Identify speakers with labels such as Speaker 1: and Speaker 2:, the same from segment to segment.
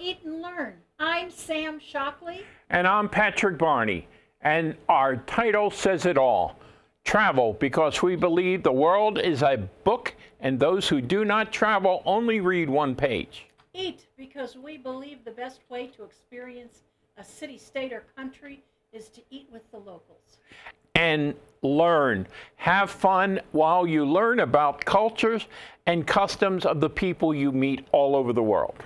Speaker 1: Eat and Learn. I'm Sam Shockley.
Speaker 2: And I'm Patrick Barney. And our title says it all Travel, because we believe the world is a book, and those who do not travel only read one page.
Speaker 1: Eat, because we believe the best way to experience a city, state, or country is to eat with the locals.
Speaker 2: And learn. Have fun while you learn about cultures and customs of the people you meet all over the world.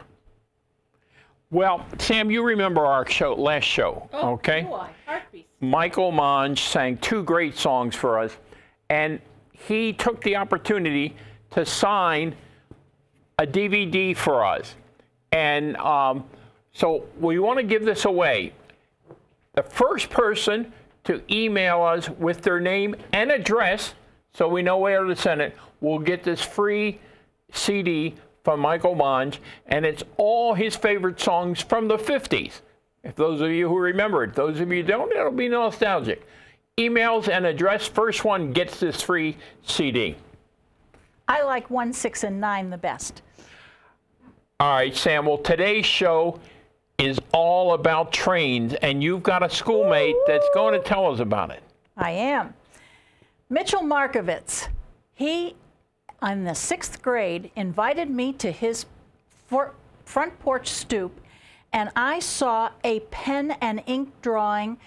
Speaker 2: Well, Sam, you remember our show, last show,
Speaker 1: Oh,
Speaker 2: okay?
Speaker 1: do I? Heartbeats.
Speaker 2: Michael Monge sang two great songs for us, and he took the opportunity to sign a DVD for us. And um, so we want to give this away. The first person to email us with their name and address, so we know where to send it, will get this free CD from Michael Monge, and it's all his favorite songs from the 50s. If those of you who remember it, those of you don't, it'll be nostalgic. Emails and address, first one gets this free CD.
Speaker 3: I like 1, 6, and 9 the best.
Speaker 2: All right, Sam. Well, today's show is all about trains, and you've got a schoolmate that's going to tell us about it.
Speaker 3: I am. Mitchell Markovitz, he, in the sixth grade, invited me to his front porch stoop, and I saw a pen and ink drawing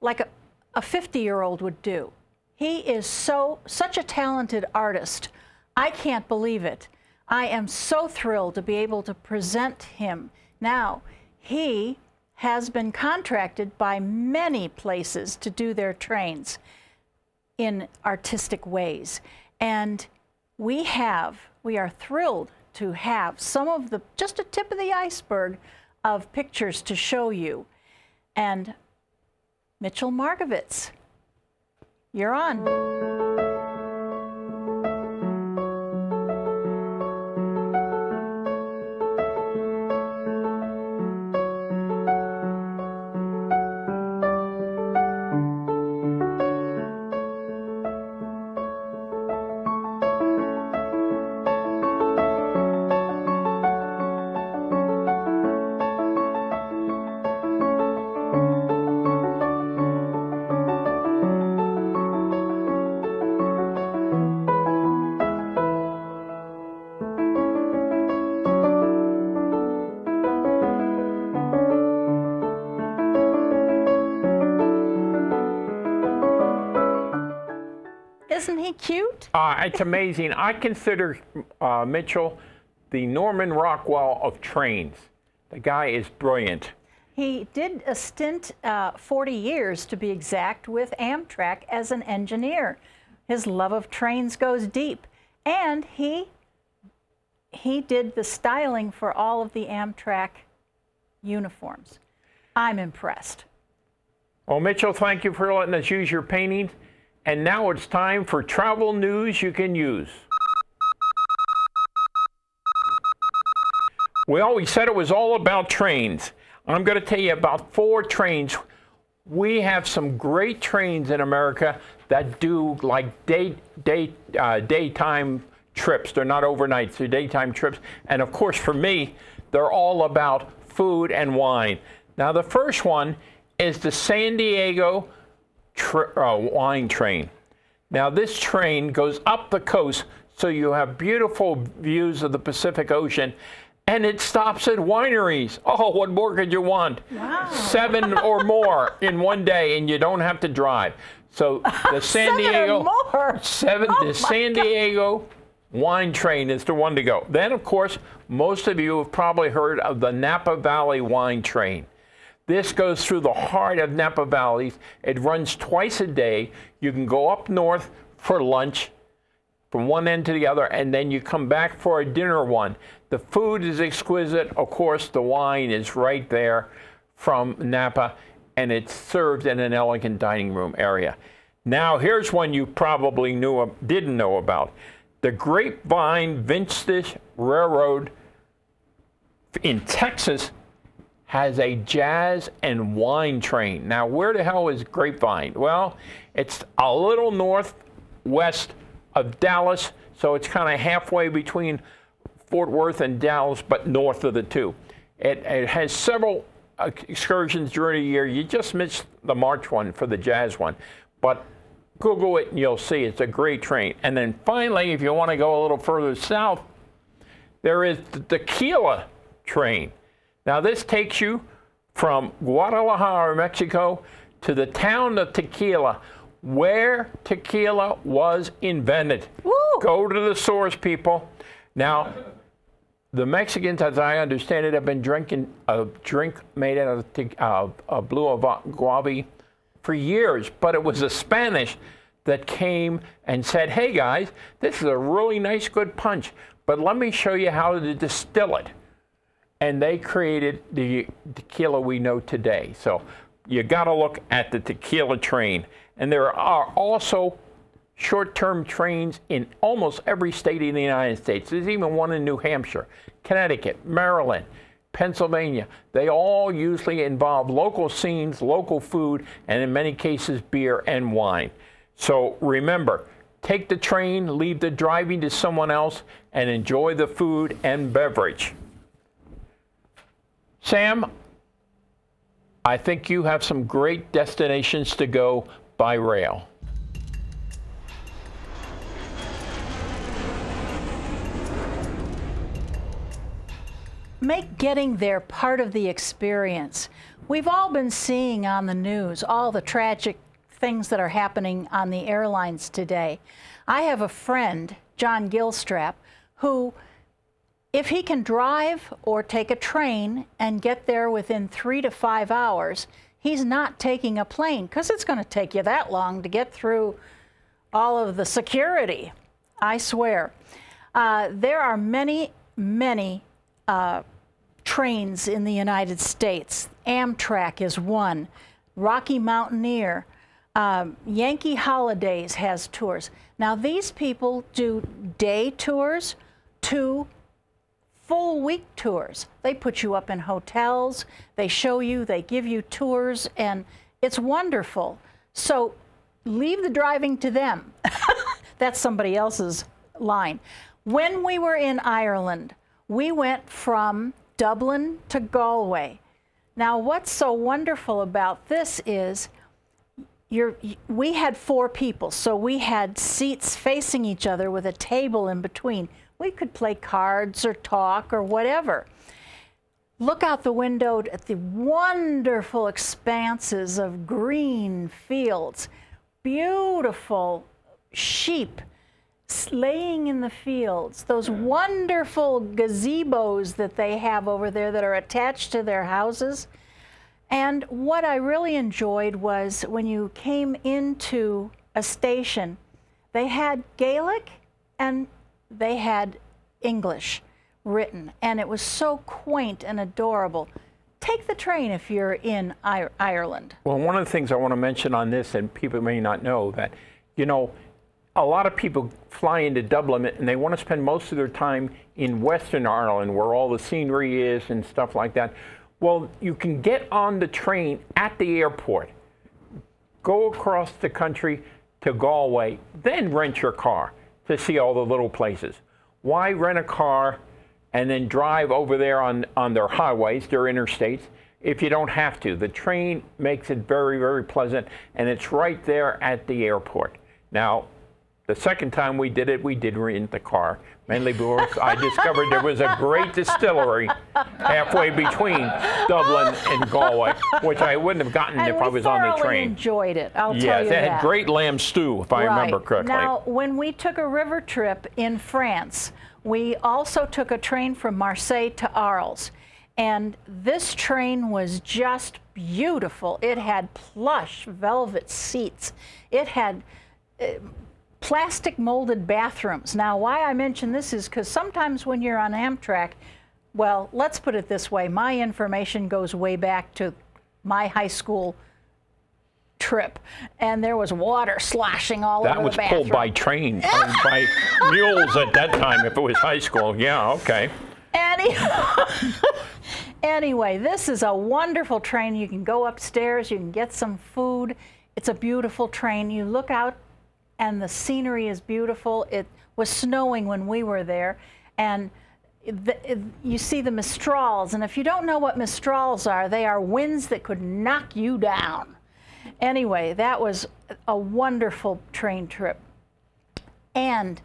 Speaker 3: like a, a 50 year old would do. He is so, such a talented artist. I can't believe it. I am so thrilled to be able to present him. Now, he has been contracted by many places to do their trains in artistic ways. And we have, we are thrilled to have some of the, just a tip of the iceberg of pictures to show you. And Mitchell Markovitz, you're on. Isn't he cute?
Speaker 2: Uh, it's amazing. I consider uh, Mitchell the Norman Rockwell of trains. The guy is brilliant.
Speaker 3: He did a stint, uh, 40 years to be exact, with Amtrak as an engineer. His love of trains goes deep. And he, he did the styling for all of the Amtrak uniforms. I'm impressed.
Speaker 2: Well, Mitchell, thank you for letting us use your paintings. And now it's time for travel news you can use. We said it was all about trains. I'm going to tell you about four trains. We have some great trains in America that do like day, day, uh, daytime trips. They're not overnights, they're daytime trips. And of course, for me, they're all about food and wine. Now, the first one is the San Diego uh, wine train. Now, this train goes up the coast, so you have beautiful views of the Pacific Ocean, and it stops at wineries. Oh, what more could you want?
Speaker 3: Wow.
Speaker 2: Seven or more in one day, and you don't have to drive. So the San
Speaker 3: Seven
Speaker 2: Diego
Speaker 3: more?
Speaker 2: seven,
Speaker 3: Oh
Speaker 2: the San
Speaker 3: God.
Speaker 2: Diego wine train is the one to go. Then, of course, most of you have probably heard of the Napa Valley wine train. This goes through the heart of Napa Valley. It runs twice a day. You can go up north for lunch from one end to the other, and then you come back for a dinner one. The food is exquisite. Of course, the wine is right there from Napa, and it's served in an elegant dining room area. Now, here's one you probably knew didn't know about: the Grapevine Vintage Railroad in Texas has a jazz and wine train. Now, where the hell is Grapevine? Well, it's a little northwest of Dallas, so it's kind of halfway between Fort Worth and Dallas, but north of the two. It, it has several uh, excursions during the year. You just missed the March one for the jazz one, but Google it and you'll see it's a great train. And then finally, if you want to go a little further south, there is the Tequila train. Now, this takes you from Guadalajara, Mexico, to the town of Tequila, where tequila was invented.
Speaker 3: Woo!
Speaker 2: Go to the source, people. Now, the Mexicans, as I understand it, have been drinking a drink made out of te- uh, uh, blue agave for years, but it was the Spanish that came and said, hey guys, this is a really nice, good punch, but let me show you how to distill it. And they created the tequila we know today. So you got to look at the tequila train. And there are also short term trains in almost every state in the United States. There's even one in New Hampshire, Connecticut, Maryland, Pennsylvania. They all usually involve local scenes, local food, and in many cases, beer and wine. So remember, take the train, leave the driving to someone else, and enjoy the food and beverage. Sam, I think you have some great destinations to go by rail.
Speaker 3: Make getting there part of the experience. We've all been seeing on the news all the tragic things that are happening on the airlines today. I have a friend, John Gilstrap, who, if he can drive or take a train and get there within three to five hours, he's not taking a plane because it's going to take you that long to get through all of the security. I swear. Uh, there are many, many uh, trains in the United States. Amtrak is one, Rocky Mountaineer, um, Yankee Holidays has tours. Now, these people do day tours to full week tours. They put you up in hotels, they show you, they give you tours, and it's wonderful. So leave the driving to them. That's somebody else's line. When we were in Ireland, we went from Dublin to Galway. Now, what's so wonderful about this is you're, we had four people, so we had seats facing each other with a table in between. We could play cards or talk or whatever. Look out the window at the wonderful expanses of green fields, beautiful sheep laying in the fields, those wonderful gazebos that they have over there that are attached to their houses. And what I really enjoyed was when you came into a station, they had Gaelic and they had English written, and it was so quaint and adorable. Take the train if you're in I Ireland.
Speaker 2: Well, one of the things I want to mention on this, and people may not know, that, you know, a lot of people fly into Dublin and they want to spend most of their time in Western Ireland where all the scenery is and stuff like that. Well, you can get on the train at the airport, go across the country to Galway, then rent your car to see all the little places. Why rent a car and then drive over there on, on their highways, their interstates, if you don't have to? The train makes it very, very pleasant, and it's right there at the airport. Now, the second time we did it, we did rent the car mainly because I discovered there was a great distillery halfway between Dublin and Galway, which I wouldn't have gotten
Speaker 3: and
Speaker 2: if I was on the train.
Speaker 3: I enjoyed it. I'll
Speaker 2: yes,
Speaker 3: tell you
Speaker 2: it
Speaker 3: that.
Speaker 2: had great lamb stew, if I
Speaker 3: right.
Speaker 2: remember correctly.
Speaker 3: Now, when we took a river trip in France, we also took a train from Marseille to Arles. And this train was just beautiful. It had plush velvet seats. It had uh, plastic molded bathrooms. Now, why I mention this is because sometimes when you're on Amtrak, well, let's put it this way my information goes way back to my high school trip, and there was water sloshing all
Speaker 2: that
Speaker 3: over
Speaker 2: was
Speaker 3: the bathroom.
Speaker 2: pulled by train, by mules at that time if it was high school. Yeah, okay.
Speaker 3: Any anyway, this is a wonderful train. You can go upstairs, you can get some food. It's a beautiful train. You look out and the scenery is beautiful. It was snowing when we were there, and the, you see the Mistrals, and if you don't know what Mistrals are, they are winds that could knock you down. Anyway, that was a wonderful train trip. And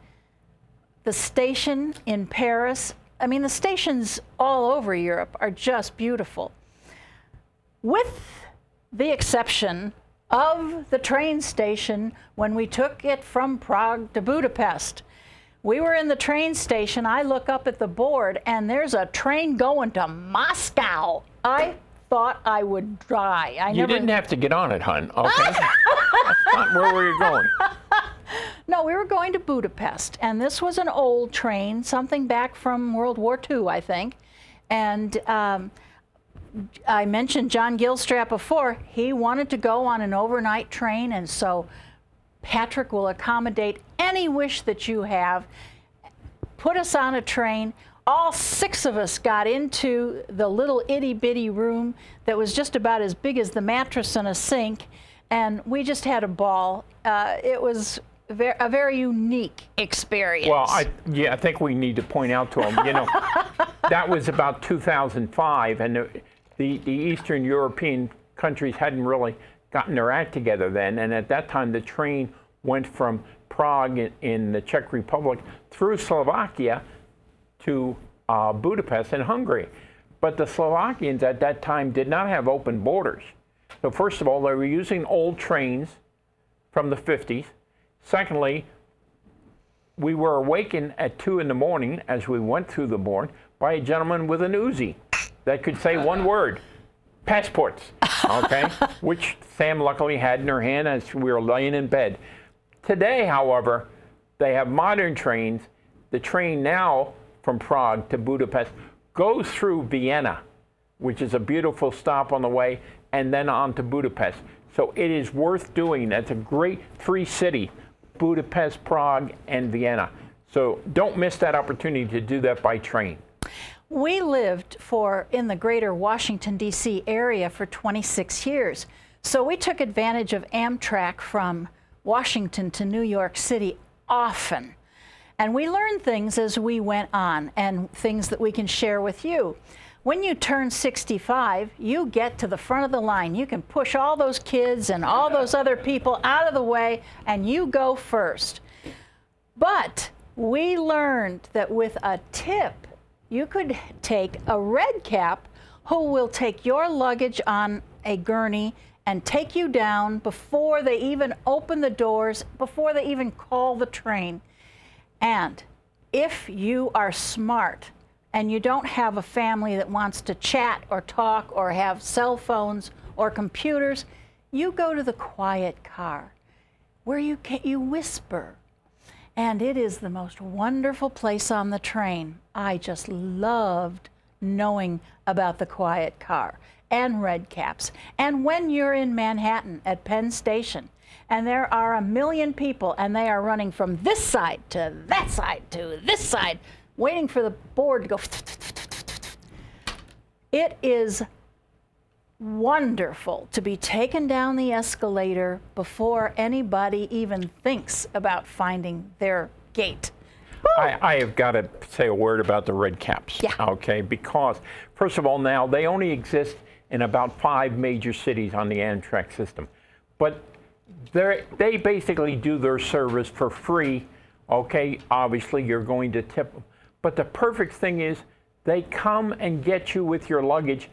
Speaker 3: the station in Paris, I mean, the stations all over Europe are just beautiful. With the exception of the train station when we took it from Prague to Budapest. We were in the train station. I look up at the board, and there's a train going to Moscow. I thought I would die. I
Speaker 2: You
Speaker 3: never.
Speaker 2: didn't have to get on it, hun. Okay. Where were you going?
Speaker 3: No, we were going to Budapest, and this was an old train, something back from World War II, I think. And um, I mentioned John Gilstrap before. He wanted to go on an overnight train, and so Patrick will accommodate any wish that you have. Put us on a train. All six of us got into the little itty bitty room that was just about as big as the mattress and a sink, and we just had a ball. Uh, it was a very unique experience.
Speaker 2: Well, I yeah, I think we need to point out to them. You know, that was about 2005, and the, the Eastern European countries hadn't really gotten their act together then. And at that time, the train went from Prague in, in the Czech Republic through Slovakia to uh, Budapest in Hungary. But the Slovakians at that time did not have open borders. So first of all, they were using old trains from the 50s. Secondly, we were awakened at 2 in the morning as we went through the board by a gentleman with an Uzi that could say one word passports, okay? Which Sam luckily had in her hand as we were laying in bed. Today, however, they have modern trains. The train now from Prague to Budapest goes through Vienna, which is a beautiful stop on the way, and then on to Budapest. So it is worth doing. That's a great three city Budapest, Prague, and Vienna. So don't miss that opportunity to do that by train.
Speaker 3: We lived for in the greater Washington D.C. area for 26 years. So we took advantage of Amtrak from Washington to New York City often. And we learned things as we went on and things that we can share with you. When you turn 65, you get to the front of the line. You can push all those kids and all those other people out of the way and you go first. But we learned that with a tip, you could take a red cap who will take your luggage on a gurney and take you down before they even open the doors, before they even call the train. And if you are smart and you don't have a family that wants to chat or talk or have cell phones or computers, you go to the quiet car where you can, you whisper and it is the most wonderful place on the train. I just loved knowing about the quiet car and red caps. And when you're in Manhattan at Penn Station, and there are a million people, and they are running from this side to that side to this side, waiting for the board to go. It is wonderful to be taken down the escalator before anybody even thinks about finding their gate.
Speaker 2: I, I have got to say a word about the red caps.
Speaker 3: Yeah.
Speaker 2: Okay, because first of all, now they only exist in about five major cities on the Amtrak system, but they they basically do their service for free. Okay, obviously you're going to tip them, but the perfect thing is they come and get you with your luggage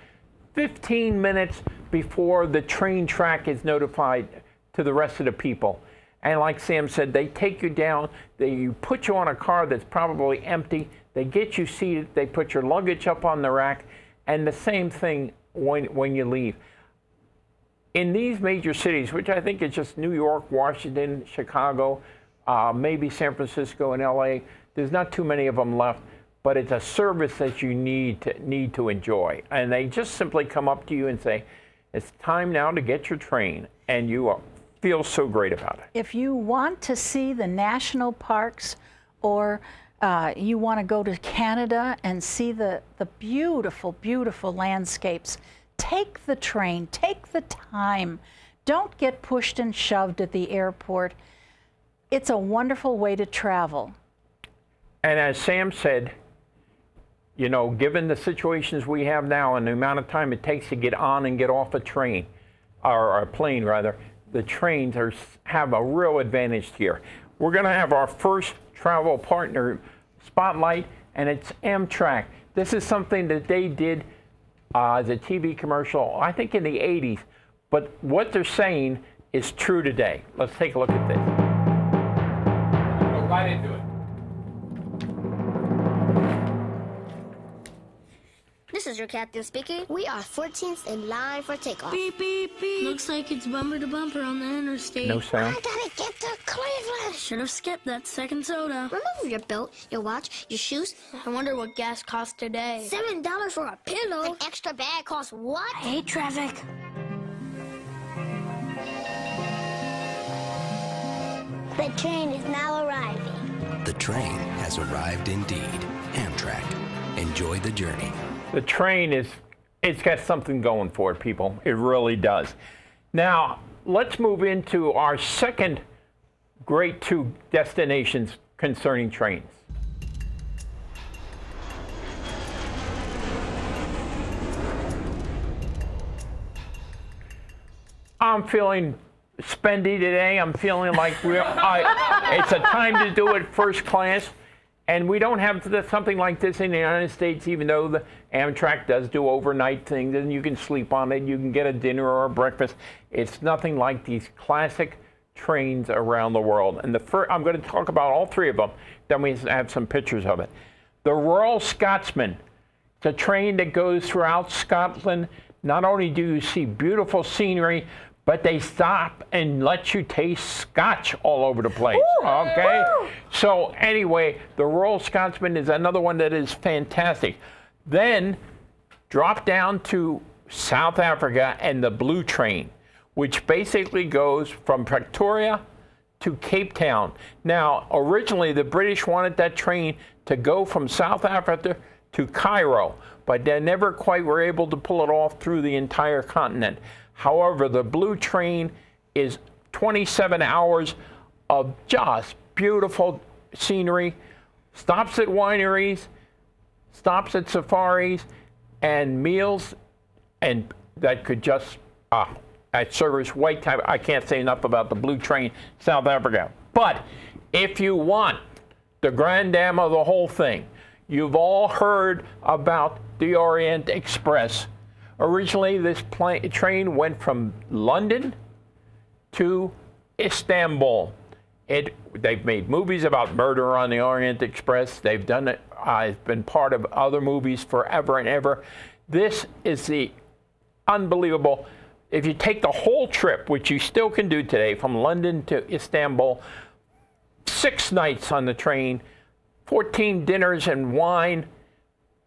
Speaker 2: 15 minutes before the train track is notified to the rest of the people. And like Sam said, they take you down, they you put you on a car that's probably empty, they get you seated, they put your luggage up on the rack, and the same thing when, when you leave. In these major cities, which I think is just New York, Washington, Chicago, uh, maybe San Francisco and LA, there's not too many of them left, but it's a service that you need to, need to enjoy. And they just simply come up to you and say, it's time now to get your train, and you feel so great about it.
Speaker 3: If you want to see the national parks or uh, you want to go to Canada and see the, the beautiful, beautiful landscapes, take the train, take the time. Don't get pushed and shoved at the airport. It's a wonderful way to travel.
Speaker 2: And as Sam said, You know, given the situations we have now and the amount of time it takes to get on and get off a train, or a plane rather, the trains are, have a real advantage here. We're going to have our first travel partner spotlight, and it's Amtrak. This is something that they did uh, as a TV commercial, I think in the 80s, but what they're saying is true today. Let's take a look at this. Go right into it.
Speaker 4: This is your captain speaking. We are 14th in line for takeoff.
Speaker 5: Beep, beep, beep. Looks like it's bumper to bumper on the interstate.
Speaker 2: No sound.
Speaker 4: I gotta get to Cleveland.
Speaker 5: Should have skipped that second soda.
Speaker 4: Remember your belt, your watch, your shoes.
Speaker 5: I wonder what gas costs today.
Speaker 4: Seven dollars for a pillow. An extra bag costs what?
Speaker 5: I hate traffic.
Speaker 4: The train is now arriving.
Speaker 6: The train has arrived indeed. Amtrak. Enjoy the journey.
Speaker 2: The train is, it's got something going for it, people. It really does. Now, let's move into our second great two destinations concerning trains. I'm feeling spendy today. I'm feeling like I, it's a time to do it first class. And we don't have something like this in the United States, even though the Amtrak does do overnight things and you can sleep on it, you can get a dinner or a breakfast. It's nothing like these classic trains around the world. And the first, I'm going to talk about all three of them, then we have some pictures of it. The Royal Scotsman. It's a train that goes throughout Scotland. Not only do you see beautiful scenery, but they stop and let you taste scotch all over the place. okay? So, anyway, the Royal Scotsman is another one that is fantastic. Then drop down to South Africa and the Blue Train, which basically goes from Pretoria to Cape Town. Now, originally the British wanted that train to go from South Africa to Cairo, but they never quite were able to pull it off through the entire continent. However, the Blue Train is 27 hours of just beautiful scenery, stops at wineries, stops at safaris, and meals, and that could just, ah, at service wait time. I can't say enough about the Blue Train, South Africa. But if you want the grand dam of the whole thing, you've all heard about the Orient Express. Originally, this plane, train went from London to Istanbul. It, they've made movies about murder on the Orient Express. They've done it. I've been part of other movies forever and ever. This is the unbelievable. If you take the whole trip, which you still can do today, from London to Istanbul, six nights on the train, 14 dinners and wine.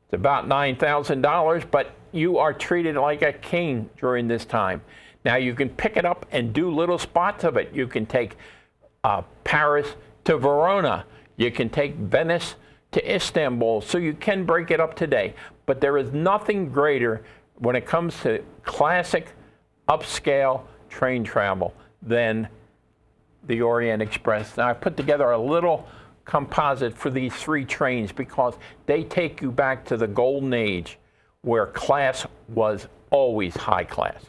Speaker 2: It's about $9,000, but you are treated like a king during this time. Now you can pick it up and do little spots of it. You can take uh, Paris to Verona. You can take Venice to Istanbul. So you can break it up today. But there is nothing greater when it comes to classic upscale train travel than the Orient Express. Now I put together a little composite for these three trains because they take you back to the golden age where class was always high class.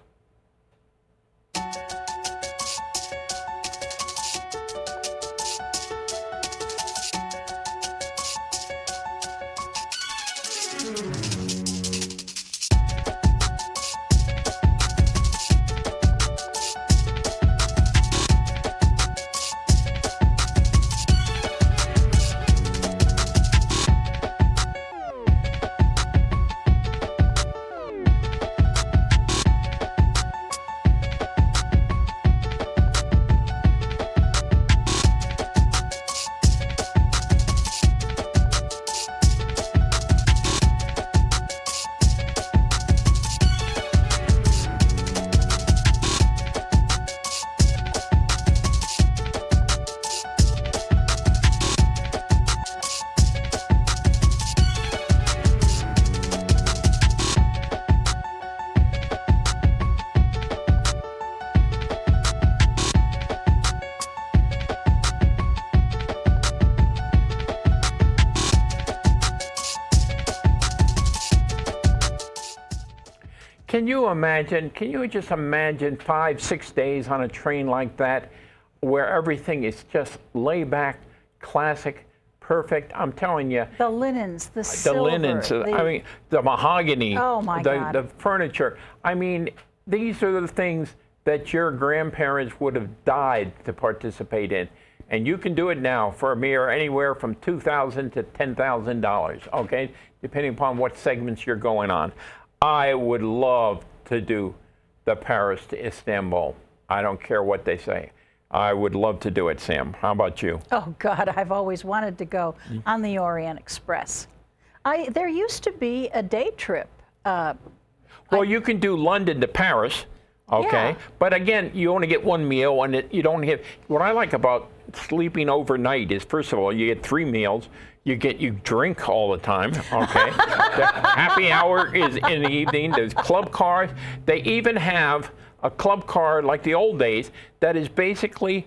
Speaker 2: You imagine? Can you just imagine five, six days on a train like that, where everything is just laid back, classic, perfect? I'm telling you,
Speaker 3: The linens, the
Speaker 2: the
Speaker 3: silver.
Speaker 2: linens. uh,
Speaker 3: the-
Speaker 2: I mean, the mahogany.
Speaker 3: Oh, my
Speaker 2: the,
Speaker 3: God.
Speaker 2: The furniture. I mean, these are the things that your grandparents would have died to participate in. And you can do it now for a mere anywhere from two thousand to ten thousand dollars. Okay, depending upon what segments you're going on. I would love to do the Paris to Istanbul. I don't care what they say. I would love to do it, Sam. How about you?
Speaker 3: Oh God, I've always wanted to go on the Orient Express. I there used to be a day trip. Uh,
Speaker 2: Well, you can do London to Paris, okay?
Speaker 3: Yeah.
Speaker 2: But again, you only get one meal, and it, you don't have. What I like about sleeping overnight is, first of all, you get three meals. You get you drink all the time, okay? the happy hour is in the evening. There's club cars. They even have a club car like the old days that is basically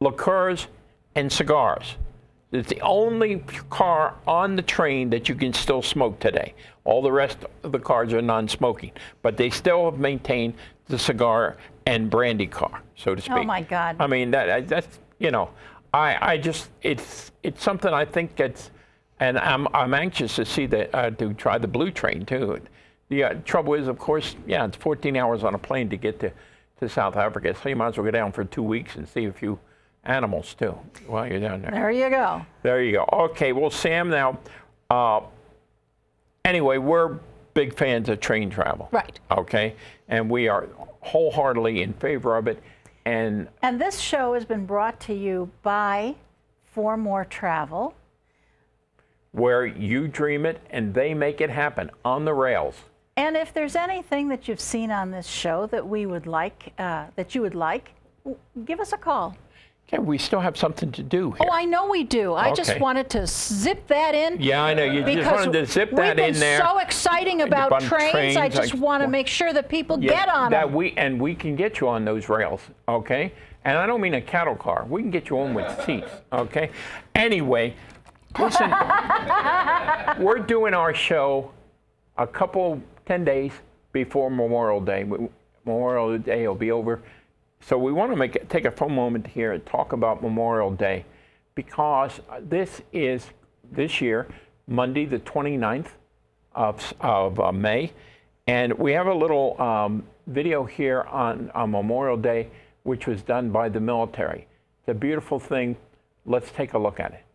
Speaker 2: liqueurs and cigars. It's the only car on the train that you can still smoke today. All the rest of the cars are non-smoking, but they still have maintained the cigar and brandy car, so to oh speak.
Speaker 3: Oh, my God.
Speaker 2: I mean that that's you know, I I just it's it's something I think that's, and I'm I'm anxious to see that uh, to try the blue train too. The uh, trouble is, of course, yeah, it's 14 hours on a plane to get to to South Africa, so you might as well go down for two weeks and see a few animals too while you're down there.
Speaker 3: there you go.
Speaker 2: There you go. Okay, well, Sam, now, uh, anyway, we're big fans of train travel.
Speaker 3: Right.
Speaker 2: Okay, and we are wholeheartedly in favor of it. And
Speaker 3: And this show has been brought to you by For More Travel.
Speaker 2: where you dream it and they make it happen on the rails.
Speaker 3: And if there's anything that you've seen on this show that we would like, uh, that you would like, give us a call.
Speaker 2: Yeah, we still have something to do oh, here.
Speaker 3: Oh, I know we do. I just wanted to zip that in.
Speaker 2: yeah, I know. You just wanted to zip that in there.
Speaker 3: we've been so exciting about trains.
Speaker 2: trains,
Speaker 3: I just
Speaker 2: I-
Speaker 3: want to make sure that people
Speaker 2: Yeah,
Speaker 3: get on
Speaker 2: that
Speaker 3: them.
Speaker 2: we and we can get you on those rails, okay? And I don't mean a cattle car. We can get you on with seats, okay? Anyway, listen, we're doing our show a couple ten days before Memorial Day. Memorial Day will be over, so we want to make take a full moment here and talk about Memorial Day because this is this year Monday the 29th of, of uh, May. And we have a little um, video here on, on Memorial Day, which was done by the military. It's a beautiful thing. Let's take a look at it.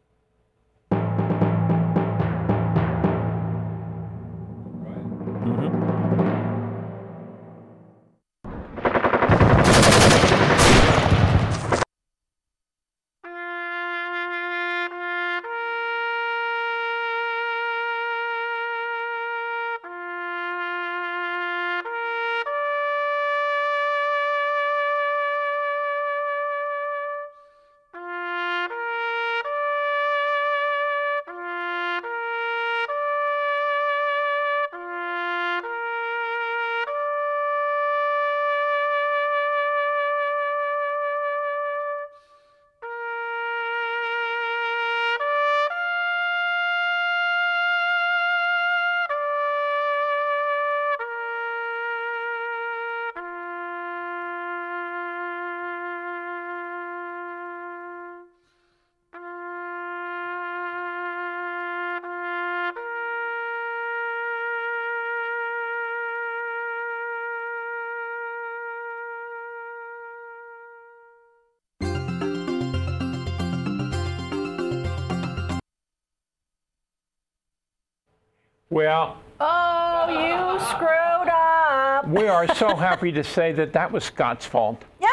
Speaker 2: Well,
Speaker 3: oh, you screwed up.
Speaker 2: we are so happy to say that that was Scott's fault. Yeah.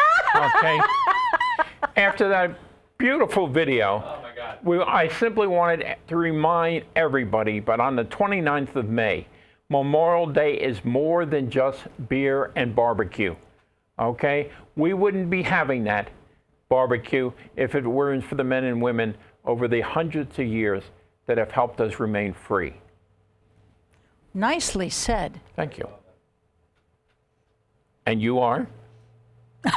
Speaker 2: Okay. After that beautiful video, oh, we, I simply wanted to remind everybody, but on the 29th of May, Memorial Day is more than just beer and barbecue. Okay? We wouldn't be having that barbecue if it weren't for the men and women over the hundreds of years that have helped us remain free.
Speaker 3: Nicely said.
Speaker 2: Thank you. And you are?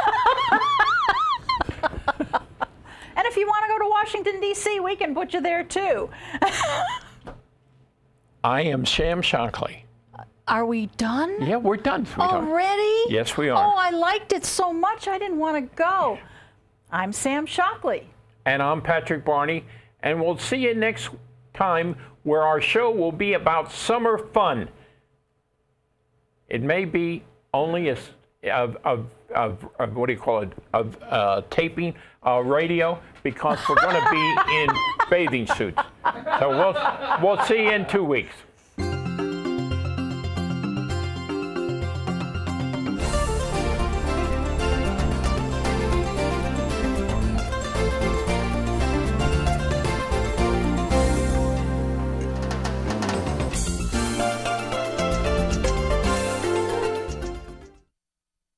Speaker 3: And if you want to go to Washington, D.C., we can put you there too.
Speaker 2: I am Sam Shockley.
Speaker 3: Uh, are we done?
Speaker 2: Yeah, we're done, sweetheart.
Speaker 3: Already?
Speaker 2: Yes, we are.
Speaker 3: Oh, I liked it so much I didn't want to go. I'm Sam Shockley.
Speaker 2: And I'm Patrick Barney, and we'll see you next time where our show will be about summer fun. It may be only a, of, of, of, of what do you call it, of uh, taping uh, radio because we're going to be in bathing suits. So we'll, we'll see you in two weeks.